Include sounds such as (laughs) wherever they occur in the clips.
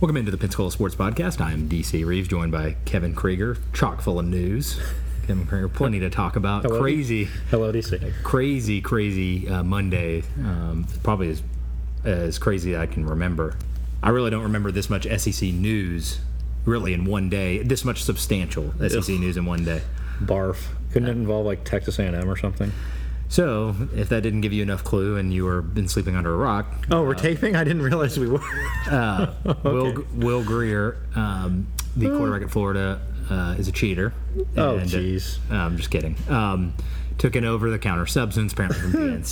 Welcome into the Pensacola Sports Podcast. I'm DC Reeves, joined by Kevin Krieger, chock full of news. Kevin Krieger, plenty to talk about. Hello. Crazy, Hello, DC. crazy, crazy uh, Monday. Um, probably as, as crazy as I can remember. I really don't remember this much SEC news, really, in one day. This much substantial SEC news in one day. Barf. Couldn't it involve like Texas A&M or something? So, if that didn't give you enough clue and you were been sleeping under a rock, Oh, we're taping. I didn't realize we were. (laughs) Uh, (laughs) Will Will Grier, um, the quarterback at Florida, uh, is a cheater. Oh, uh, jeez. I'm just kidding. Um, took an over the counter substance, apparently from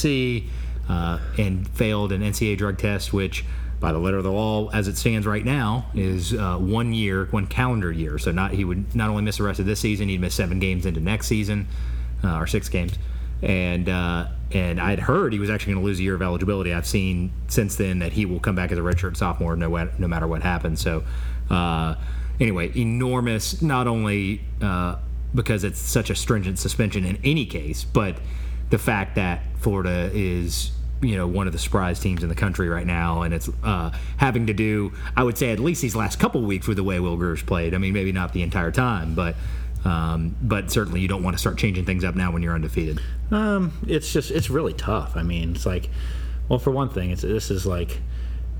(laughs) uh, and failed an NCAA drug test, which, by the letter of the law, as it stands right now, is uh, one year, one calendar year. So not he would not only miss the rest of this season, he'd miss seven games into next season, uh, or six games. And uh, and I'd heard he was actually going to lose a year of eligibility. I've seen since then that he will come back as a redshirt sophomore no, no matter what happens. So uh, anyway, enormous. Not only uh, because it's such a stringent suspension in any case, but the fact that Florida is you know one of the surprise teams in the country right now, and it's uh, having to do, I would say, at least these last couple weeks with the way Will Grier's played. I mean, maybe not the entire time, but um, but certainly you don't want to start changing things up now when you're undefeated. Um, it's just it's really tough. I mean, it's like, well, for one thing, it's this is like,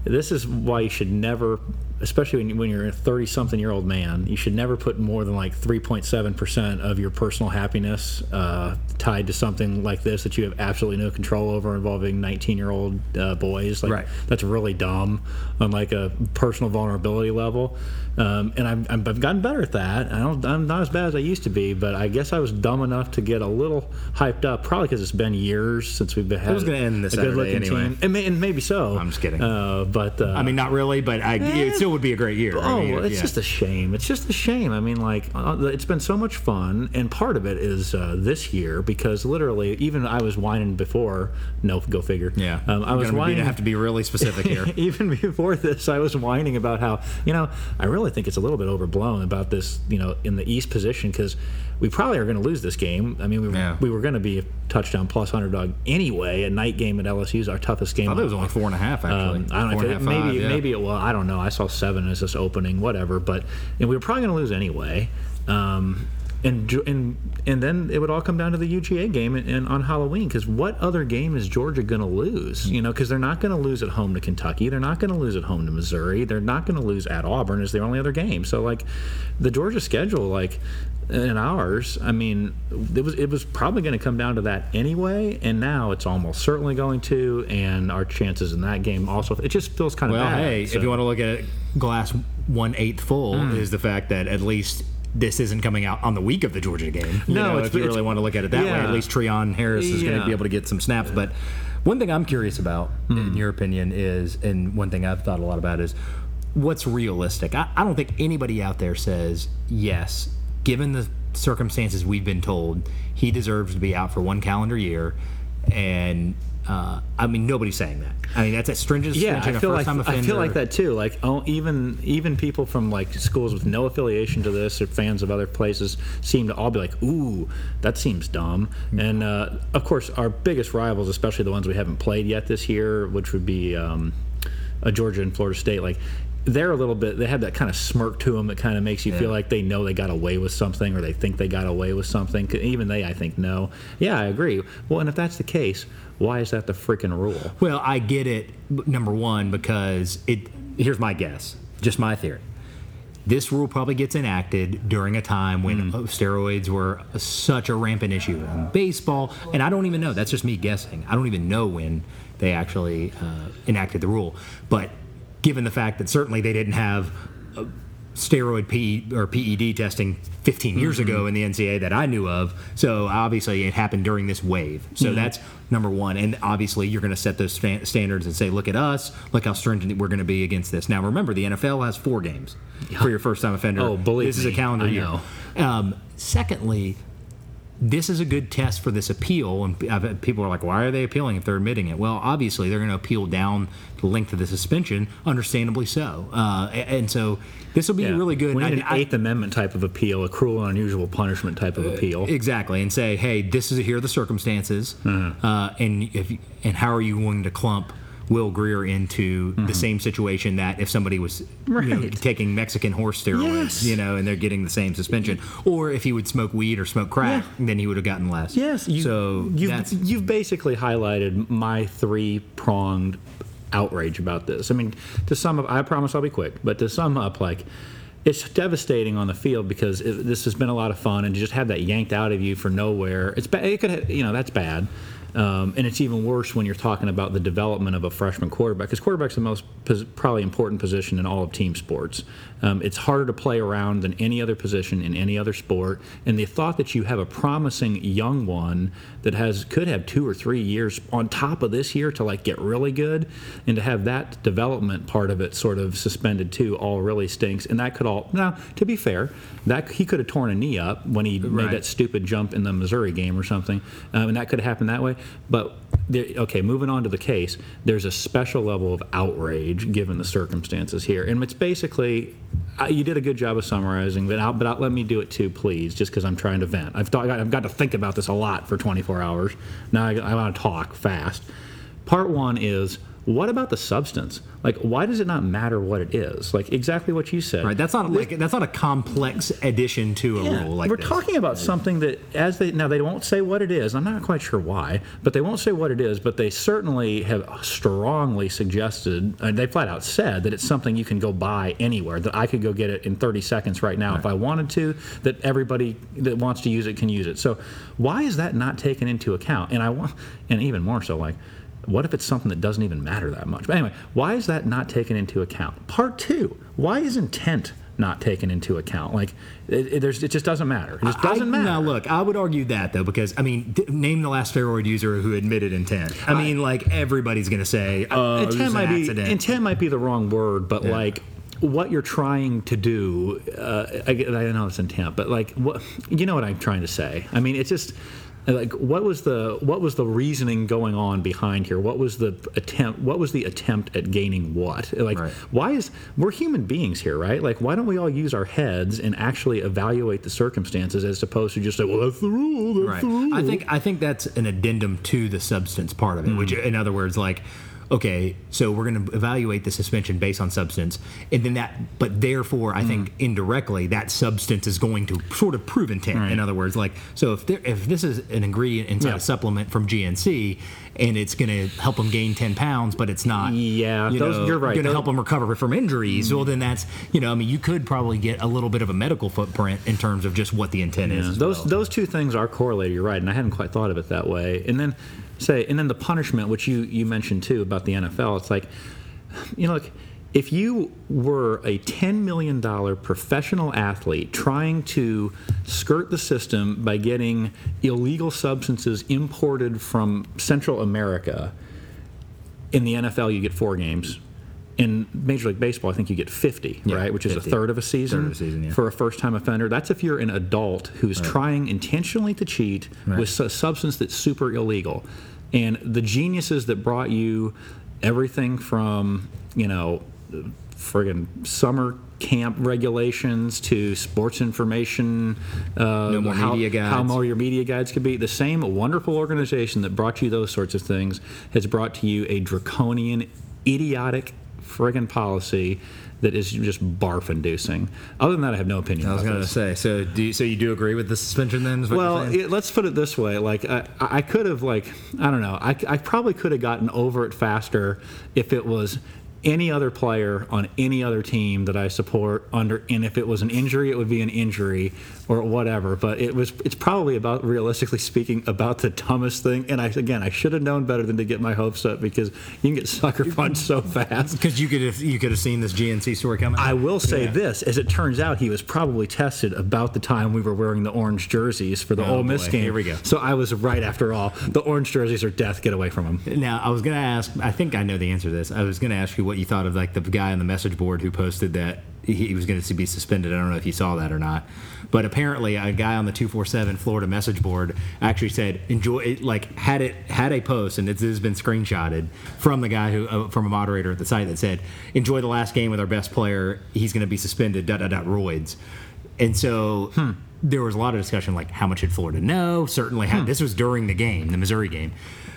this is why you should never, especially when, you, when you're a 30 something year old man, you should never put more than like 3.7 percent of your personal happiness uh, tied to something like this that you have absolutely no control over involving 19 year old uh, boys. Like Right. that's really dumb on like a personal vulnerability level. Um, and I've, I've gotten better at that. I don't, I'm not as bad as I used to be, but I guess I was dumb enough to get a little hyped up, probably because it's been years since we've been had was gonna end this a good looking anyway. team, and, may, and maybe so. I'm just kidding. Uh, but uh, I mean, not really, but I, it still would be a great year. I Oh, mean, it's yeah. just a shame. It's just a shame. I mean, like, uh, it's been so much fun, and part of it is uh, this year because literally, even I was whining before. No, go figure. yeah. um, I was gonna be- whining. have to be really specific here. (laughs) even before this, I was whining about how you know I really think it's a little bit overblown about this. You know, in the East position because we probably are going to lose this game. I mean, we, Yeah. we were going to be a touchdown plus underdog anyway. A night game at LSU is our toughest game. I thought it was only four and a half, actually. Um, I don't know if it, maybe five, yeah. maybe it, well I don't know. I saw seven as this opening, whatever. But and we were probably going to lose anyway. Um, and and and then it would all come down to the UGA game and, and on Halloween because what other game is Georgia going to lose? You know, because they're not going to lose at home to Kentucky. They're not going to lose at home to Missouri. They're not going to lose at Auburn. Is their only other game. So like, the Georgia schedule like. And ours, I mean, it was it was probably going to come down to that anyway, and now it's almost certainly going to, and our chances in that game also. It just feels kind of Well, bad. hey, so- if you want to look at it, glass one eighth full Hmm. is the fact that at least this isn't coming out on the week of the Georgia game. You No, know, if you really want to look at it that way, at least Treon Harris is going to be able to get some snaps. But one thing I'm curious about, Hmm. in your opinion, is, and one thing I've thought a lot about is what's realistic. I, I don't think anybody out there says yes, given the circumstances we've been told, he deserves to be out for one calendar year, and. Uh, I mean, nobody's saying that. I mean, that's a stringent yeah, I feel like I feel like that too. Like oh, even even people from like schools with no affiliation to this or fans of other places seem to all be like, "Ooh, that seems dumb." And uh, of course, our biggest rivals, especially the ones we haven't played yet this year, which would be um, uh, Georgia and Florida State, like. They're a little bit. They have that kind of smirk to them that kind of makes you feel like they know they got away with something, or they think they got away with something Even they, I think, know. Yeah, I agree. Well, and if that's the case, why is that the freaking rule? Well, I get it. Number one, because it. Here's my guess, just my theory. This rule probably gets enacted during a time when uh, steroids were such a rampant issue in baseball, and I don't even know. That's just me guessing. I don't even know when they actually uh, enacted the rule. But given the fact that certainly they didn't have uh, steroid P or PED testing 15 years ago in the NCAA that I knew of. So obviously it happened during this wave. So that's number one. And obviously you're going to set those sta- standards and say, look at us, look how stringent we're going to be against this. Now remember, the NFL has four games for your first time offender. Oh, believe this is a calendar year. Um, secondly, this is a good test for this appeal. And people are like, why are they appealing if they're admitting it? Well, obviously, they're going to appeal down the length of the suspension, understandably so. Uh, and so this will be Yeah. really good. We need I- an I- Eighth Amendment type of appeal, a cruel and unusual punishment type of appeal. Exactly, and say, hey, this is here are the circumstances, Mm-hmm. uh, and if and how are you going to clump Will Grier into the same situation that if somebody was you know, Mm-hmm. Taking Mexican horse steroids, Yes. you know, and they're getting the same suspension, or if he would smoke weed or smoke crack, then he would have gotten less. Yes. You, so you've, you've basically highlighted my three pronged outrage about this. I mean, to sum up, I promise I'll be quick, but to sum up, like, it's devastating on the field because it, this has been a lot of fun, and to just have that yanked out of you for nowhere, it's bad. It could, you know, that's bad. Um, and it's even worse when you're talking about the development of a freshman quarterback, because quarterback's the most probably important position in all of team sports. Um, it's harder to play around than any other position in any other sport, and the thought that you have a promising young one that has could have two or three years on top of this year to like get really good, and to have that development part of it sort of suspended too, all really stinks. And that could all now, to be fair, that he could have torn a knee up when he made that stupid jump in the Missouri game or something, um, and that could have happened that way. But there, okay, moving on to the case, there's a special level of outrage given the circumstances here, and it's basically. You did a good job of summarizing, but I'll, but I'll, let me do it too, please, just because I'm trying to vent. I've, thought, I've got to think about this a lot for 24 hours. Now I, I want to talk fast. Part one is what about the substance? Like, why does it not matter what it is? Like, exactly what you said. right. That's not like that's not a complex addition to a Yeah, rule like we're this. talking about something that, as they now they won't say what it is. I'm not quite sure why, but they won't say what it is. But they certainly have strongly suggested, and they flat out said that it's something you can go buy anywhere. That I could go get it in 30 seconds right now if I wanted to. That everybody that wants to use it can use it. So why is that not taken into account? And I want, and even more so, like. What if it's something that doesn't even matter that much? But anyway, why is that not taken into account? Part two, why is intent not taken into account? Like, it, it, there's, it just doesn't matter. It just doesn't I, matter. Now, look, I would argue that though, because I mean, d- name the last steroid user who admitted intent. I mean, like everybody's going to say, "Oh, it intent might be intent might be the wrong word, but like what you're trying to do, uh, I, I know it's intent, but like what you know what I'm trying to say. I mean, it's just like what was the what was the reasoning going on behind here? What was the attempt? What was the attempt at gaining what? Like Right. why is we're human beings here, right? Like why don't we all use our heads and actually evaluate the circumstances as opposed to just say, well, that's the rule. That's Right. the rule. I think I think that's an addendum to the substance part of it, which, mm. in other words, like, okay, so we're going to evaluate the suspension based on substance, and then that, but therefore, I think mm. indirectly that substance is going to sort of prove intent. In other words, like, so if there, if this is an ingredient inside Yeah. a supplement from GNC. And it's going to help them gain ten pounds, but it's not. Yeah, you those- know, you're right. Going to help them recover from injuries. Well, mm. then that's you know, I mean, you could probably get a little bit of a medical footprint in terms of just what the intent is. those well. those two things are correlated. You're right, and I hadn't quite thought of it that way. And then say, and then the punishment, which you you mentioned too about the NFL. It's like, you know, like if you were a ten million dollar professional athlete trying to skirt the system by getting illegal substances imported from Central America, in the NFL you get four games. In Major League Baseball, I think you get 50, Yeah, right? Which is 50. a third of a season, of a season, yeah. for a first time offender. That's if you're an adult who's trying intentionally to cheat with a substance that's super illegal. And the geniuses that brought you everything from, you know, friggin' summer camp regulations to sports information, uh, No more how, media how guides. more your media guides could be. The same wonderful organization that brought you those sorts of things has brought to you a draconian, idiotic friggin' policy that is just barf inducing. Other than that, I have no opinion. I was going to say. So, do you, so you do agree with the suspension then? is what you're Well, it, let's put it this way: like I, I could have, like I don't know, I, I probably could have gotten over it faster if it was any other player on any other team that I support under, and if it was an injury, it would be an injury or whatever. But it was, it's probably about, realistically speaking, about the dumbest thing. And I, again, I should have known better than to get my hopes up because you can get sucker punched so fast. Because you could have you could have seen this GNC story coming. I will say Yeah. this: as it turns out, he was probably tested about the time we were wearing the orange jerseys for the Oh, Ole Miss boy. game. Here we go. So I was right after all. The orange jerseys are death. Get away from them. Now, I was going to ask. I think I know the answer to this. I was going to ask you what you thought of like the guy on the message board who posted that he was going to be suspended. I don't know if you saw that or not, but apparently a guy on the two four seven Florida message board actually said enjoy it. Like had it had a post, and this has been screenshotted from the guy who uh, from a moderator at the site that said enjoy the last game with our best player. He's going to be suspended. Dot dot dot roids. and so there was a lot of discussion like how much did Florida know? Certainly, had, this was during the game, the Missouri game.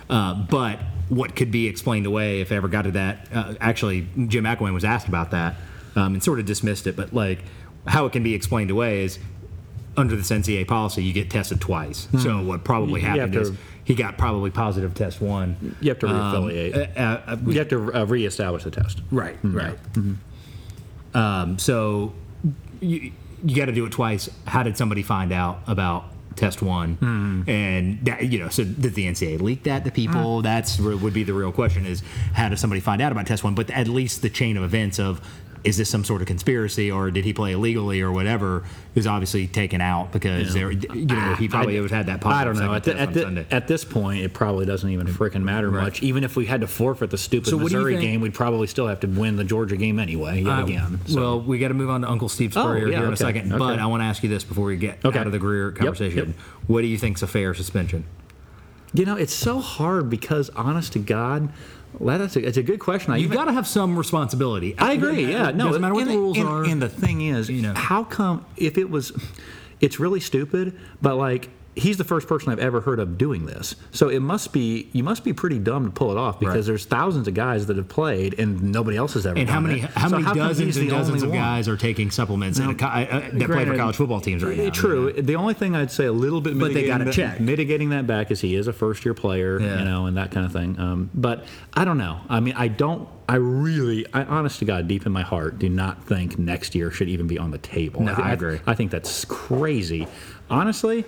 Uh, but what could be explained away if it ever got to that? Uh, actually, Jim McElwain was asked about that um, and sort of dismissed it. But like how it can be explained away is under this NCA policy, you get tested twice. So what probably You happened to- is he got probably positive test one. You have to Um, reaffiliate. uh, uh, you have to uh, reestablish the test. Right, right. Um, so you, you got to do it twice. How did somebody find out about test one? And that, you know, so did the NCAA leak that to people? That's would be the real question: is how does somebody find out about test one? But at least the chain of events of is this some sort of conspiracy or did he play illegally or whatever is obviously taken out because there, you know, he probably would have had that. I don't know. At, the, at, the, at this point, it probably doesn't even freaking matter much. Even if we had to forfeit the stupid So what do you Missouri game, we'd probably still have to win the Georgia game anyway, yet Uh, again. So. Well, we got to move on to Uncle Steve Oh, yeah, here in a okay, second, but. I want to ask you this before we get Okay. out of the Grier Yep, conversation. yep. What do you think's a fair suspension? You know, it's so hard because, honest to God, well, that's a, it's a good question. I You've got to have some responsibility. I agree. Yeah, no, doesn't matter what and, the rules and, are. And the thing is, You know. how come if it was, it's really stupid, but like he's the first person I've ever heard of doing this. So it must be you must be pretty dumb to pull it off because Right. there's thousands of guys that have played and nobody else has ever. and how many how So many come dozens and dozens of one? guys are taking supplements in a uh, that play for college football teams right now? True. The only thing I'd say a little bit, But they mitigating gotta check. mitigating that back is he is a first year player, Yeah. you know, and that kind of thing. Um, but I don't know. I mean, I don't. I really, I honest to God, deep in my heart, do not think next year should even be on the table. No, thi- I agree. I think that's crazy. Honestly,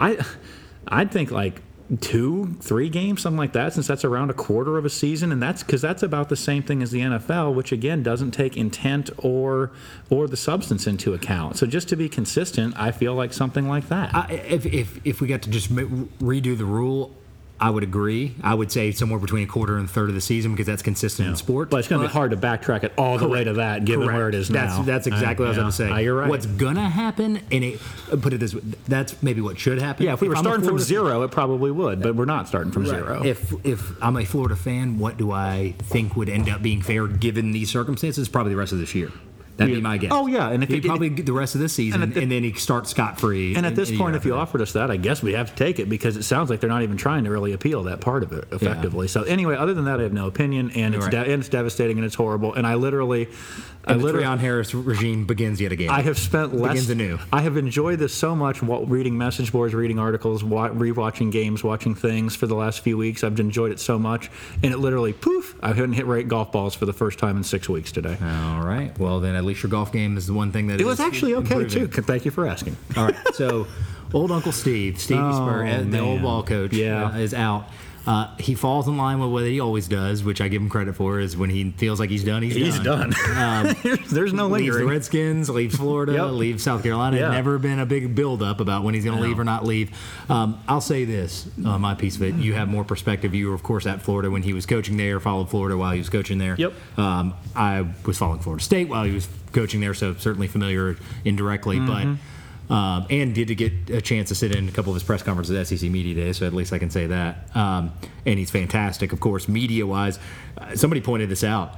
I, I'd think like two, three games, something like that, since that's around a quarter of a season, and that's because that's about the same thing as the NFL, which again doesn't take intent or or the substance into account. So just to be consistent, I feel like something like that. If, if, if we got to just redo the rule, I would agree. I would say somewhere between a quarter and a third of the season because that's consistent in sports. But it's going to be hard to backtrack it all the way to that, given Correct. where it is now. That's exactly what I was yeah. going to say. Uh, you're right. What's going to happen, and it, put it this way, that's maybe what should happen. yeah, if we were starting from zero, it probably would, but we're not starting from Right. zero. If if I'm a Florida fan, what do I think would end up being fair given these circumstances? Probably the rest of this year. That'd be my guess. Oh, yeah, and if He'd probably get the rest of this season, And and, then he starts scot free. and at this point, if you offered us that, I guess we have to take it because it sounds like they're not even trying to really appeal that part of it effectively. So anyway, other than that, I have no opinion, and it's Right. de- and it's devastating and it's horrible. And I literally, I the literally, Treon Harris regime begins yet again. I have spent less. begins anew. I have enjoyed this so much. wa- Reading message boards, reading articles, wa- rewatching games, watching things for the last few weeks. I've enjoyed it so much, and it literally poof! I couldn't hit right golf balls for the first time in six weeks today. All right. Well, then at least your golf game is the one thing that It was actually okay improving. too. Thank you for asking. All right. So, (laughs) old Uncle Steve, Stevie Oh, Spur, uh, the old ball coach, Yeah. uh, is out. Uh, he falls in line with what he always does, which I give him credit for. Is when he feels like he's done, he's, He's done. there's, (laughs) there's no leaves the. Redskins, leaves Florida, Yep. leaves South Carolina. Yeah. Never been a big build-up about when he's going to leave or not leave. Um, I'll say this, uh, my piece of it. You have more perspective. You were, of course, at Florida when he was coaching there. Followed Florida while he was coaching there. Yep. Um, I was following Florida State while he was coaching there, so certainly familiar indirectly, Mm-hmm. but. Um, and did to get a chance to sit in a couple of his press conferences at SEC Media Day, so at least I can say that. Um, and he's fantastic, of course, media wise. Uh, somebody pointed this out.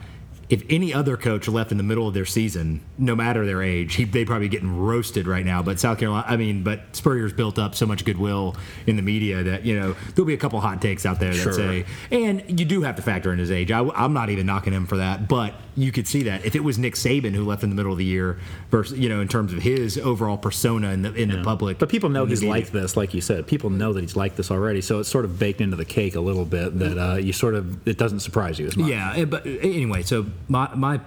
If any other coach left in the middle of their season, no matter their age, he, they'd probably be getting roasted right now. But South Carolina, I mean, but Spurrier's built up so much goodwill in the media that you know there'll be a couple hot takes out there that Sure. say, and you do have to factor in his age. I, am not even knocking him for that, but you could see that if it was Nick Saban who left in the middle of the year, versus you know in terms of his overall persona in the in the public. But people know he's media. like this, like you said. People know that he's like this already, so it's sort of baked into the cake a little bit that uh, you sort of it doesn't surprise you as much. Yeah, eh, but anyway, so my my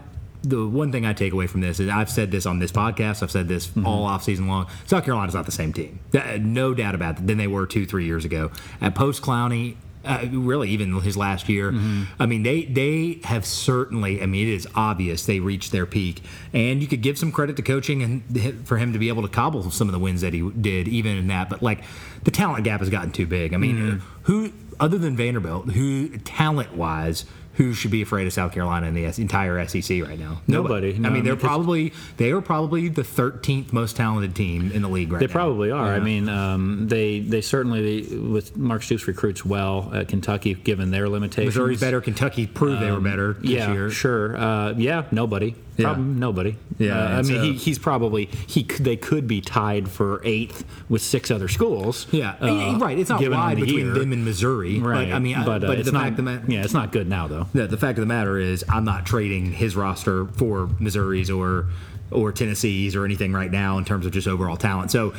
the one thing I take away from this is I've said this on this podcast. I've said this Mm-hmm. all off season long. South Carolina's not the same team, no doubt about that. Than they were two three years ago. At post Clowney. Uh, really, even his last year, Mm-hmm. I mean, they they have certainly. I mean, it is obvious they reached their peak, and you could give some credit to coaching and for him to be able to cobble some of the wins that he did, even in that. But like, the talent gap has gotten too big. I mean, Mm-hmm. who other than Vanderbilt, who talent wise who should be afraid of South Carolina in the entire SEC right now? Nobody. No, I mean, they're probably they are probably the 13th most talented team in the league right They now. They probably are. I mean, um, they they certainly with Mark Stoops recruits well at Kentucky, given their limitations. Missouri's better. Kentucky proved they were better this Um, Yeah, year. sure. Uh, yeah, nobody. Yeah. Prob- nobody. Yeah, Uh, I mean, he, he's probably he. They could be tied for eighth with six other schools. Yeah, uh, right. It's not wide between year. them and Missouri. Right. But, I mean, but, uh, but it's the not. fact matter, yeah, it's not good now though. The, the fact of the matter is, I'm not trading his roster for Missouri's or or Tennessee's or anything right now in terms of just overall talent. So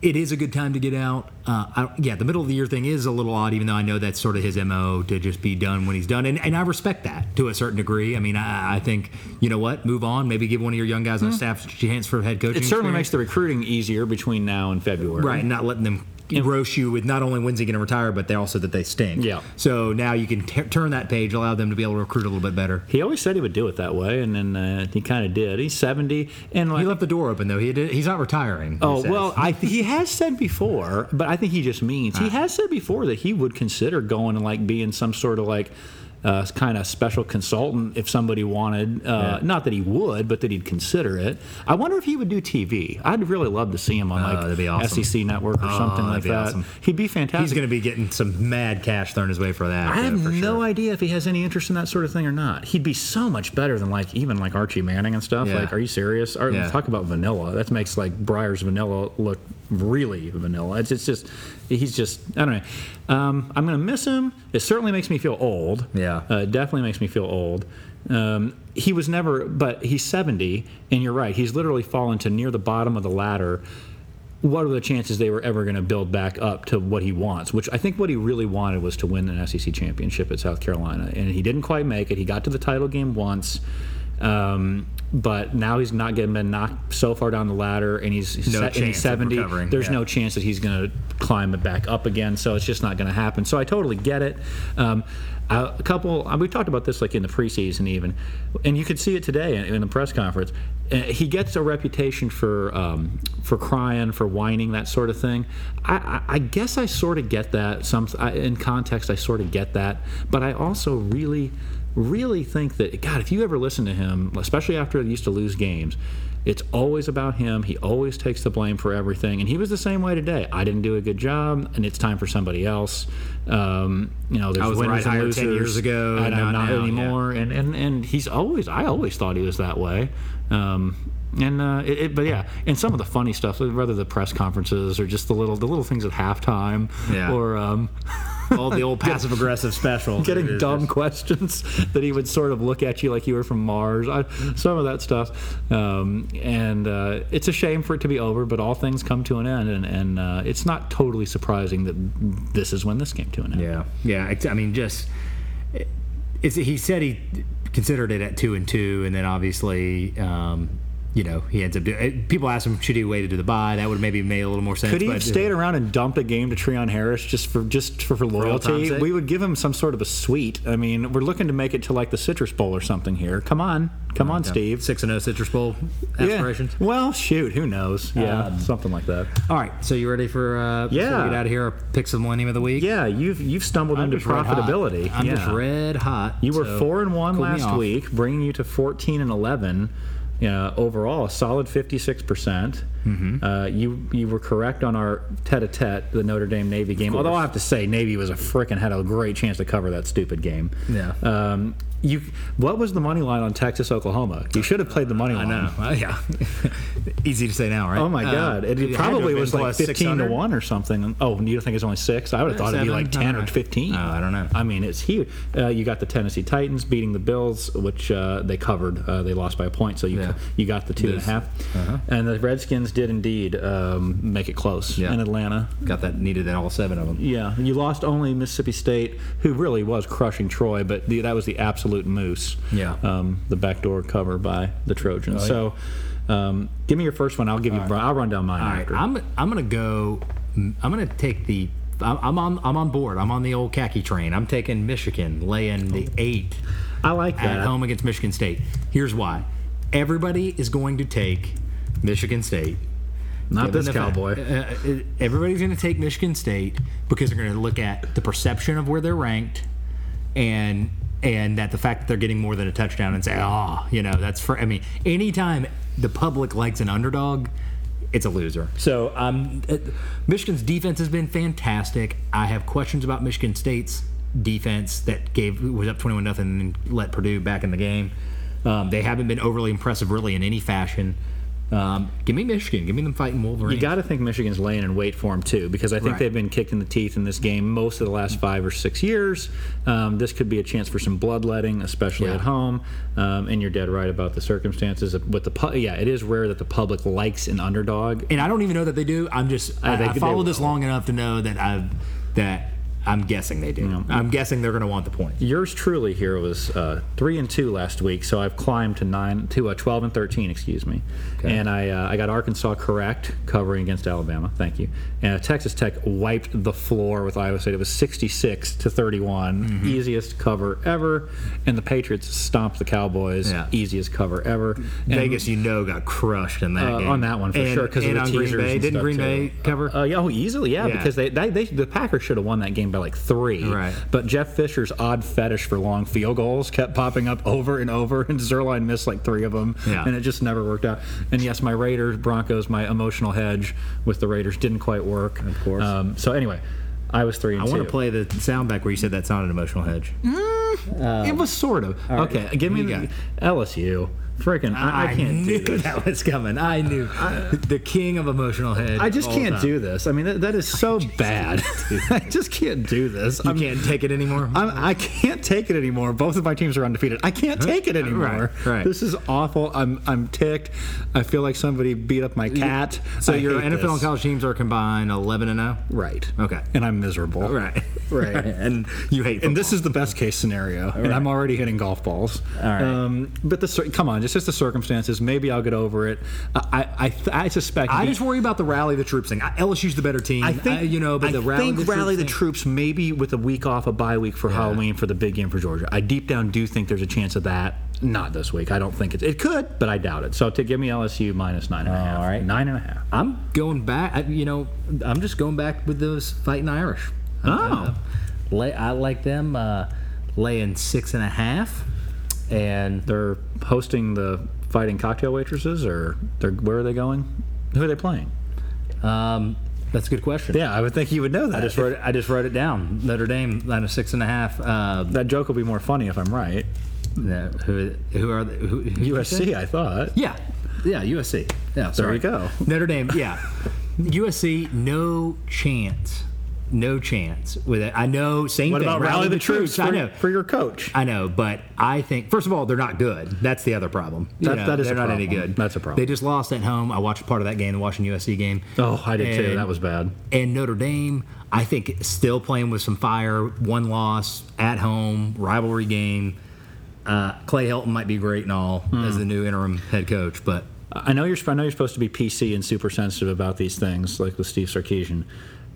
it is a good time to get out. Uh, I, yeah, the middle of the year thing is a little odd, even though I know that's sort of his mo to just be done when he's done, and, and I respect that to a certain degree. I mean, I, I think you know what, move on, maybe give one of your young guys on the staff a chance for head coaching. Hmm. It certainly experience. makes the recruiting easier between now and February. right, not letting them roast you with not only when's he going to retire, but they also that they stink. Yeah. So now you can t- turn that page, allow them to be able to recruit a little bit better. He always said he would do it that way, and then uh, he kind of did. He's seventy, and like, He left the door open though. He did, he's not retiring. he Oh says. well, I he has said before, but I think he just means he has said before that he would consider going and like being some sort of like uh, kind of special consultant if somebody wanted. Uh, Yeah. Not that he would, but that he'd consider it. I wonder if he would do TV. I'd really love to see him on Oh, like be awesome. SEC Network or Oh, something like that. awesome. He'd be fantastic. he's going to be getting some mad cash thrown his way for that. I have no sure. idea if he has any interest in that sort of thing or not. He'd be so much better than like even like Archie Manning and stuff. Yeah. Like, are you serious? Or, Yeah. Talk about vanilla. That makes like Briar's vanilla look really vanilla. It's, it's just he's just I don't know. Um, I'm gonna miss him. It certainly makes me feel old. Yeah. uh, it definitely makes me feel old. Um, he was never, but he's 70, and you're right. He's literally fallen to near the bottom of the ladder what are the chances they were ever going to build back up to what he wants? Which I think what he really wanted was to win an SEC championship at South Carolina, and he didn't quite make it. He got to the title game once, um, but now he's not getting been knocked so far down the ladder, and he's, he's No se- and he's 70. There's yeah. no chance that he's going to climb it back up again. So it's just not going to happen. So I totally get it. Um, a couple, uh, we talked about this like in the preseason even, and you could see it today in, in the press conference. Uh, he gets a reputation for um, for crying, for whining, that sort of thing. I, I, I guess I sort of get that. Some I, in context, I sort of get that, but I also really, really think that God, if you ever listen to him, especially after he used to lose games. It's always about him. He always takes the blame for everything, and he was the same way today. I didn't do a good job, and it's time for somebody else. Um, you know, there's I was winners right and losers. 10 years ago, and I'm not not now, anymore. And, and and he's always. I always thought he was that way. Um, and uh, it, it, but yeah, and some of the funny stuff, whether the press conferences or just the little the little things at halftime, Yeah. or um, (laughs) all the old passive aggressive special. getting dumb just- questions that he would sort of look at you like you were from Mars. I, some of that stuff, um, and uh, it's a shame for it to be over. But all things come to an end, and, and uh, it's not totally surprising that this is when this came to an end. Yeah, yeah. I mean, just it's, he said he considered it at two and two, and then obviously, um, you know, he ends up. Do, people ask him should he waited to do the buy? That would maybe made a little more sense. Could he but, have stayed around and dumped a game to Treon Harris just for just for, for loyalty? time's sake? We would give him some sort of a suite. I mean, we're looking to make it to like the Citrus Bowl or something here. Come on, come on, Steve. Six and zero Citrus Bowl aspirations. Yeah. Well, shoot, who knows? Yeah, Um, something like that. All right, so you ready for uh, before we Yeah. get out of here? Our picks of the millennium of the week. Yeah, you've you've stumbled I'm into just red hot. profitability. I'm yeah. just red hot. You were so four and one last week, bringing you to fourteen and eleven. Yeah, overall, a solid fifty-six percent. Mm-hmm. Uh, you you were correct on our tete-a-tete, the Notre Dame Navy game. Although I have to say, Navy was a freaking had a great chance to cover that stupid game. Yeah. Um, you what was the money line on Texas Oklahoma? You should have played the money line. I know. Well, yeah. (laughs) Easy to say now, right? Oh my Uh, God! It, had probably was like fifteen to one or something. Oh, you don't think it's only six? I would have thought it'd be like ten or fifteen. Oh, I don't know. I mean, it's huge. Uh, you got the Tennessee Titans beating the Bills, which uh, they covered. Uh, they lost by a point, so you Yeah. you got the two and a half. uh-huh. And the Redskins did indeed um, make it close Yeah. in Atlanta. Got that needed in all seven of them. Yeah, you lost only Mississippi State, who really was crushing Troy, but the, that was the absolute moose. Yeah. um, the backdoor cover by the Trojans. Oh, yeah. So, um, give me your first one. I'll give you. I'll run down mine All right, after. I'm I'm gonna go. I'm gonna take the. I'm I'm on I'm on board. I'm on the old khaki train. I'm taking Michigan, laying the eight I like that. at home against Michigan State. Here's why. Everybody is going to take Michigan State. Not this cowboy. uh, uh, everybody's going to take Michigan State because they're going to look at the perception of where they're ranked, and and that the fact that they're getting more than a touchdown and say, oh, you know, that's for. I mean, anytime the public likes an underdog, it's a loser. So um, it, Michigan's defense has been fantastic. I have questions about Michigan State's defense that gave was up twenty-one nothing and let Purdue back in the game. Um, they haven't been overly impressive, really, in any fashion. Um, give me Michigan. Give me them fighting Wolverines. You got to think Michigan's laying in wait for them too, because I think Right. they've been kicked in the teeth in this game most of the last five or six years. Um, this could be a chance for some bloodletting, especially Yeah. at home. Um, and you're dead right about the circumstances. With the pu- yeah, it is rare that the public likes an underdog. and I don't even know that they do. I'm just I, I I followed this long enough to know that I've that I'm guessing they do. I'm guessing they're going to want the point. Yours truly here was uh, three and two last week, so I've climbed to nine to uh, twelve and thirteen. Excuse me, Okay. and I uh, I got Arkansas correct covering against Alabama. Thank you. And uh, Texas Tech wiped the floor with Iowa State. It was sixty six to thirty Mm-hmm. easiest cover ever. And the Patriots stomped the Cowboys, Yeah. easiest cover ever. And, Vegas, you know, got crushed in that uh, game on that one for and, sure because of the on Green Bay. Didn't Green too. Bay cover? Uh, yeah, oh, easily, yeah, Yeah. because they, they, they the Packers should have won that game by like three. Right. But Jeff Fisher's odd fetish for long field goals kept popping up over and over, and Zuerlein missed like three of them, Yeah. and it just never worked out. And yes, my Raiders Broncos, my emotional hedge with the Raiders didn't quite work. Of course. Um, so anyway, I was three and I two. want to play the sound back where you said that's not an emotional hedge. it was sort of right. okay. Give me the LSU. Freaking, I, I can't knew do this. that was coming. I knew the king of emotional hedge. I just can't time. do this. I mean, that, that is so bad. (laughs) I just can't do this. You I'm- can't take it anymore. I'm, I can't take it anymore. Both of my teams are undefeated. I can't take it anymore. Right, right. This is awful. I'm I'm ticked. I feel like somebody beat up my cat. so I your NFL this. and college teams are combined 11 and 0. right? Okay. And I'm miserable. Right. (laughs) Right. (laughs) and you hate. And this is the best case scenario, and I'm already hitting golf balls. All right. Um, but this come on, it's just the circumstances. Maybe I'll get over it. I I, I, I suspect. I just worry about the rally the troops thing. I- LSU's the better team. I think I- you know, but I the rally think the rally troops the troops maybe with a week off, a bye week for Halloween for the big game for Georgia. I deep down do think there's a chance of that. Not this week. I don't think it. It could, but I doubt it. So to give me LSU minus nine and a half. All right. nine and a half. I'm going back. I, you know, I'm just going back with those fighting Irish. Oh. Lay, I like them uh, laying six and a half, and They're hosting the fighting cocktail waitresses, or they're where are they going? Who are they playing? um, that's a good question. Yeah, I would think you would know that. I just wrote. It, I just wrote it down. Notre Dame line of six and a half. Uh, that joke will be more funny if I'm right. yeah, who, who are they? Who, who did you say? USC, I thought. Yeah, yeah, USC. Yeah, sorry. we go. Notre Dame. Yeah, USC. No chance. No chance with it. I know. Same What thing. about rally the troops I for, know. for your coach? I know, but I think first of all they're not good. That's the other problem. You know, that is they're not any good. That's a problem. They just lost at home. I watched part of that game, the Washington USC game. Oh, I did too. That was bad. And Notre Dame, I think, still playing with some fire. One loss at home, rivalry game. Uh, Clay Helton might be great and all Hmm. as the new interim head coach, but I know you're. I know you're supposed to be PC and super sensitive about these things, like with Steve Sarkisian,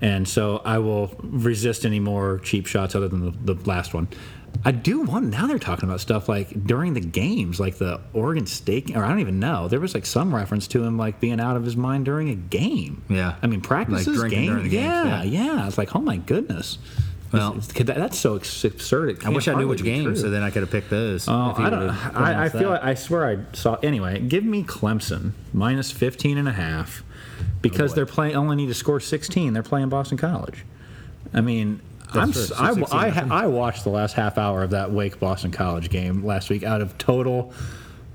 and so I will resist any more cheap shots other than the, the last one. I do want. Now they're talking about stuff like during the games, like the Oregon State, or I don't even know. There was like some reference to him like being out of his mind during a game. Yeah. I mean practices, drinking game. during the games, yeah, yeah. yeah, It's like, oh my goodness. Well- It's- it's- that's so absurd. I wish I knew which game, so then I could have picked those. Oh, I don't. I, I feel. Like, I swear I saw. Anyway, give me Clemson minus 15 and a half because they're playing. Only need to score 16. They're playing Boston College. I mean. I'm, true. So I, 16 I, nothing. I watched the last half hour of that Wake Boston College game last week out of total,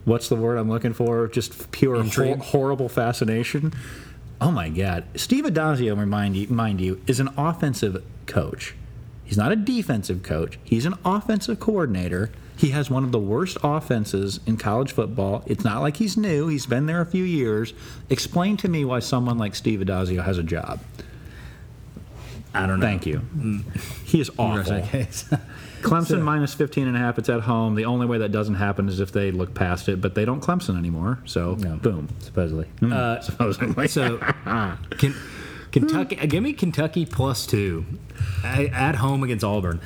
what's the word I'm looking for? Just pure hor- Intrigue? horrible fascination. Oh my God. Steve Addazio, remind you, mind you, is an offensive coach. He's not a defensive coach. He's an offensive coordinator. He has one of the worst offenses in college football. It's not like he's new. He's been there a few years. Explain to me why someone like Steve Addazio has a job. I don't know. Thank you. He is awful. (laughs) Clemson minus 15 and a half. It's at home. The only way that doesn't happen is if they look past it, but they don't Clemson anymore. So, boom. supposedly. Hmm. Uh, (laughs) Supposedly. so, can, Kentucky, uh, give me Kentucky plus two at home against Auburn.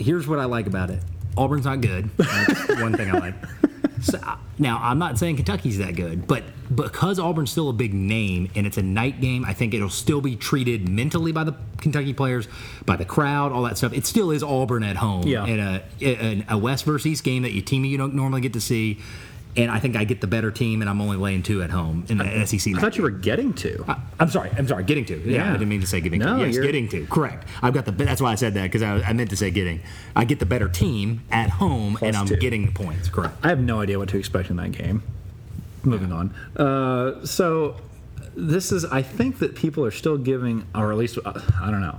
Here's what I like about it Auburn's not good. (laughs) That's one thing I like. So, uh, now, I'm not saying Kentucky's that good, but because Auburn's still a big name and it's a night game, I think it'll still be treated mentally by the Kentucky players, by the crowd, all that stuff. It still is Auburn at home Yeah. in a, in a West versus East game that you team you don't normally get to see. And I think I get the better team, and I'm only laying two at home in the SEC. I thought you were getting to. I- I'm sorry. I'm sorry. Getting to. Yeah, Yeah. I didn't mean to say getting No, to. Yes, you're- getting to. Correct. I've got the. That's why I said that because I, I meant to say getting. I get the better team at home, and I'm two. getting the points. Correct. I have no idea what to expect in that game. Moving on. Uh, so this is. I think that people are still giving, or at least uh, I don't know,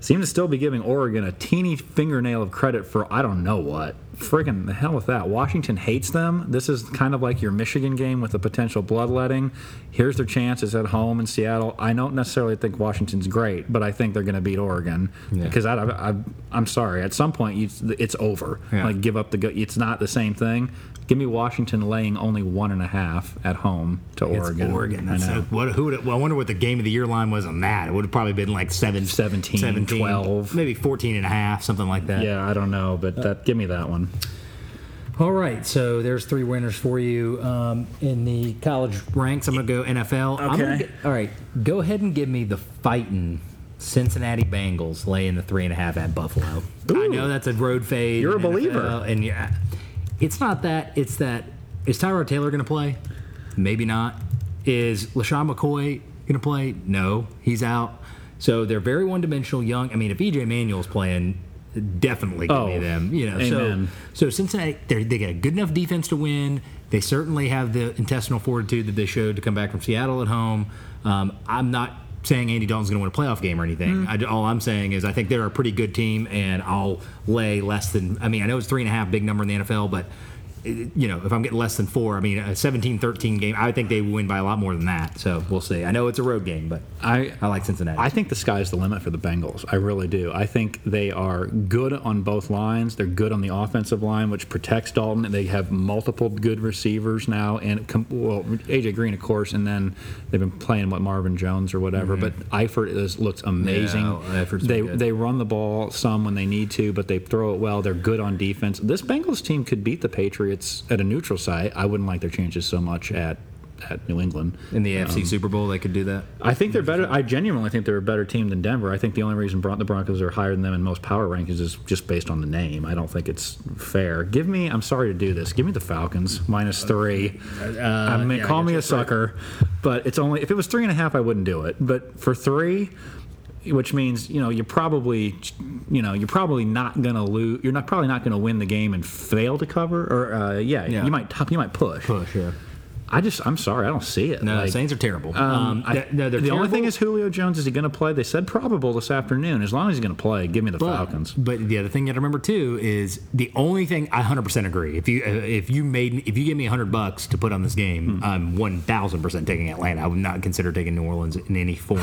seem to still be giving Oregon a teeny fingernail of credit for I don't know what. Friggin' the hell with that. Washington hates them. This is kind of like your Michigan game with a potential bloodletting. Here's their chances at home in Seattle. I don't necessarily think Washington's great, but I think they're going to beat Oregon because I, I, I, I'm sorry. At some point, you, it's over. Yeah. Like give up the. Go- it's not the same thing. Give me Washington laying only one and a half at home to Oregon. It's Oregon. I That's know. what, who would, well, I wonder what the game of the year line was on that. It would have probably been like seven, 17, 12. maybe 14 and a half, something like that. Yeah, I don't know, but that give me that one. All right, so there's three winners for you um, in the college ranks. I'm going to go NFL. I'm gonna Okay. get- all right, go ahead and give me the fighting Cincinnati Bengals laying the three and a half at Buffalo. Ooh. I know that's a road fade. You're a in believer. NFL, and yeah, it's not that. It's that. Is Tyrod Taylor going to play? Maybe not. Is LeSean McCoy going to play? No, he's out. So they're very one-dimensional, young. I mean, if EJ Manuel's playing, definitely give me Oh, them. You know, amen. so so Cincinnati, they got a good enough defense to win. They certainly have the intestinal fortitude that they showed to come back from Seattle at home. Um, I'm not saying Andy Dalton's going to win a playoff game or anything. Mm-hmm. I, all I'm saying is I think they're a pretty good team, and I'll lay less than. I mean, I know it's three and a half, big number in the NFL, but you know, if I'm getting less than four, I mean, a 17-13 game, I think they win by a lot more than that. So we'll see. I know it's a road game, but I I like Cincinnati. I think the sky's the limit for the Bengals. I really do. I think they are good on both lines. They're good on the offensive line, which protects Dalton. They have multiple good receivers now, and well, AJ Green, of course, and then they've been playing what Marvin Jones or whatever. But Eifert is, looks amazing. Mm-hmm. Yeah, they they run the ball some when they need to, but they throw it well. They're good on defense. This Bengals team could beat the Patriots at a neutral site. I wouldn't like their chances so much at at New England. in the AFC Super Bowl, they could do that. I think they're better. I genuinely think they're a better team than Denver. I think the only reason Bron- the Broncos are higher than them in most power rankings is just based on the name. I don't think it's fair. Give me. I'm sorry to do this. Give me the Falcons minus three. I mean, Uh, yeah, call me a sucker, but it's only if it was three and a half, I wouldn't do it. But for three. Which means you know you're probably you know you're probably not gonna lose. You're not probably not gonna win the game and fail to cover. Or uh, yeah, Yeah. you might you might push. Push, yeah. I just I'm sorry I don't see it. No, Like, Saints are terrible. um, I- th- no, they're the only thing is Julio Jones. Is he going to play? They said probable this afternoon. As long as he's going to play, give me the But, Falcons. but the other thing you got to remember too is the only thing I 100% agree. If you uh, if you made if you give me 100 bucks to put on this Hmm. game, I'm 1,000% taking Atlanta. I would not consider taking New Orleans in any form.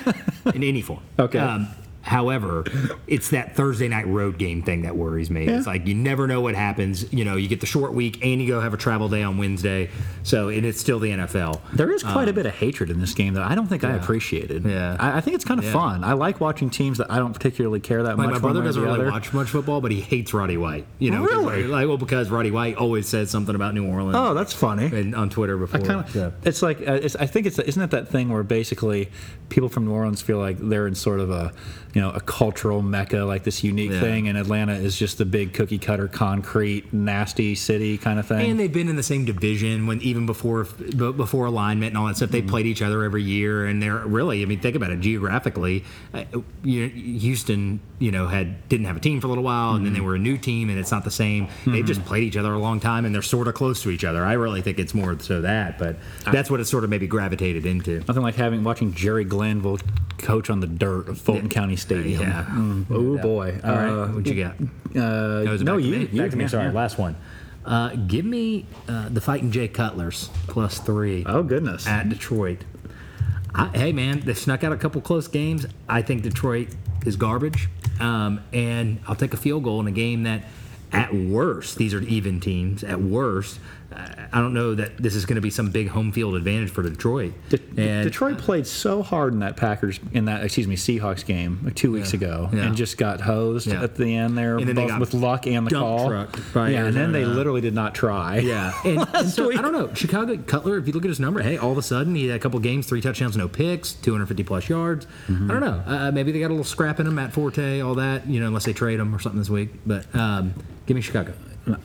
(laughs) in any form. Okay. Um, however, it's that Thursday night road game thing that worries me. It's like you never know what happens. You know, you get the short week and you go have a travel day on Wednesday. So and it's still the NFL. There is quite a bit of hatred in this game that I don't think I appreciated. Um, Yeah. I, I think it's kind of Yeah. fun. I like watching teams that I don't particularly care that Like much. my brother one way or doesn't really other. watch much football, but he hates Roddy White. You know, Really? Like, well, because Roddy White always says something about New Orleans. Oh, that's funny. and on Twitter before. I Kind of, so. It's like uh, it's, I think it's isn't it that thing where basically people from New Orleans feel like they're in sort of a you know a cultural mecca, like this unique Yeah. thing, and Atlanta is just the big cookie cutter, concrete, nasty city kind of thing. And they've been in the same division when even before b- before alignment and all that stuff. They mm-hmm. played each other every year, and they're really. I mean, think about it geographically. Uh, you Houston, you know, had didn't have a team for a little while, and then they mm-hmm. were a new team, and it's not the same. They've just mm-hmm. played each other a long time, and they're sort of close to each other. I really think it's more so that, but that's what it sort of maybe gravitated into. Nothing like having watching Jerry Glanville coach on the dirt of Fulton County Stadium. Yeah. Mm. Oh boy. All right, Uh, what you got? uh, No, is it no, back you. me? you Back to me. Sorry, last one. Uh, give me uh, the fighting Jay Cutlers plus three Oh goodness. at Detroit. I, hey man, they snuck out a couple close games. I think Detroit is garbage, um, and I'll take a field goal in a game that, at worst, these are even teams. At worst, I- don't know that this is going to be some big home field advantage for Detroit. De- and Detroit played so hard in that Packers in that excuse me Seahawks game like two weeks ago Yeah. and just got hosed Yeah. at the end there And then they got with luck and the call. yeah, and then they literally did not try. Yeah, (laughs) and, and so I don't know. Chicago Cutler, if you look at his number, hey, all of a sudden he had a couple games, three touchdowns, no picks, 250 plus yards. Mm-hmm. I don't know. Uh, maybe they got a little scrap in him, Matt Forte, all that. You know, unless they trade him or something this week. But um, give me Chicago.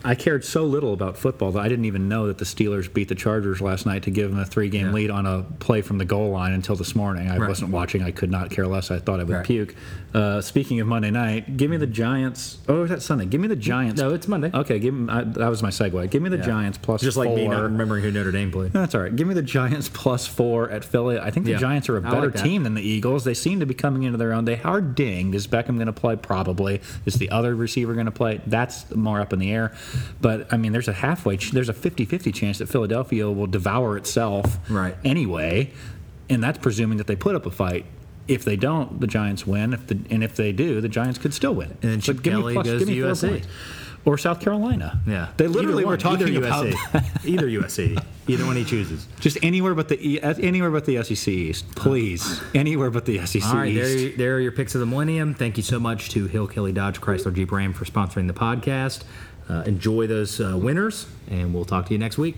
I cared so little about football that I didn't even know that the Steelers beat the Chargers last night to give them a three-game Yeah. lead on a play from the goal line until this morning. I Right. wasn't watching. I could not care less. I thought I would Right. puke. Uh, speaking of Monday night, give me the Giants. Oh, is that Sunday? Give me the Giants. No, it's Monday. Okay, give me, I, that was my segue. Give me the Giants plus Just like four. me not remembering who Notre Dame played. That's all right. Give me the Giants plus four at Philly. I think the Yeah. Giants are a better like team than the Eagles. They seem to be coming into their own. They are dinged. Is Beckham going to play? Probably. Is the other receiver going to play? That's more up in the air. But I mean, there's a halfway, ch- there's a 50-50 chance that Philadelphia will devour itself Right. anyway, and that's presuming that they put up a fight. If they don't, the Giants win. If the, and if they do, the Giants could still win. And then Chip But give me Kelly plus- goes to USC. Or South Carolina. Yeah, They literally were talking (laughs) either about USC, either USC, either one he chooses. just anywhere but the E- anywhere but the SEC East, oh. please. Anywhere but the SEC All right, East. you- there are your picks of the millennium. Thank you so much to Hill Kelly Dodge Chrysler Jeep Ram for sponsoring the podcast. Uh, enjoy those uh, winners, and we'll talk to you next week.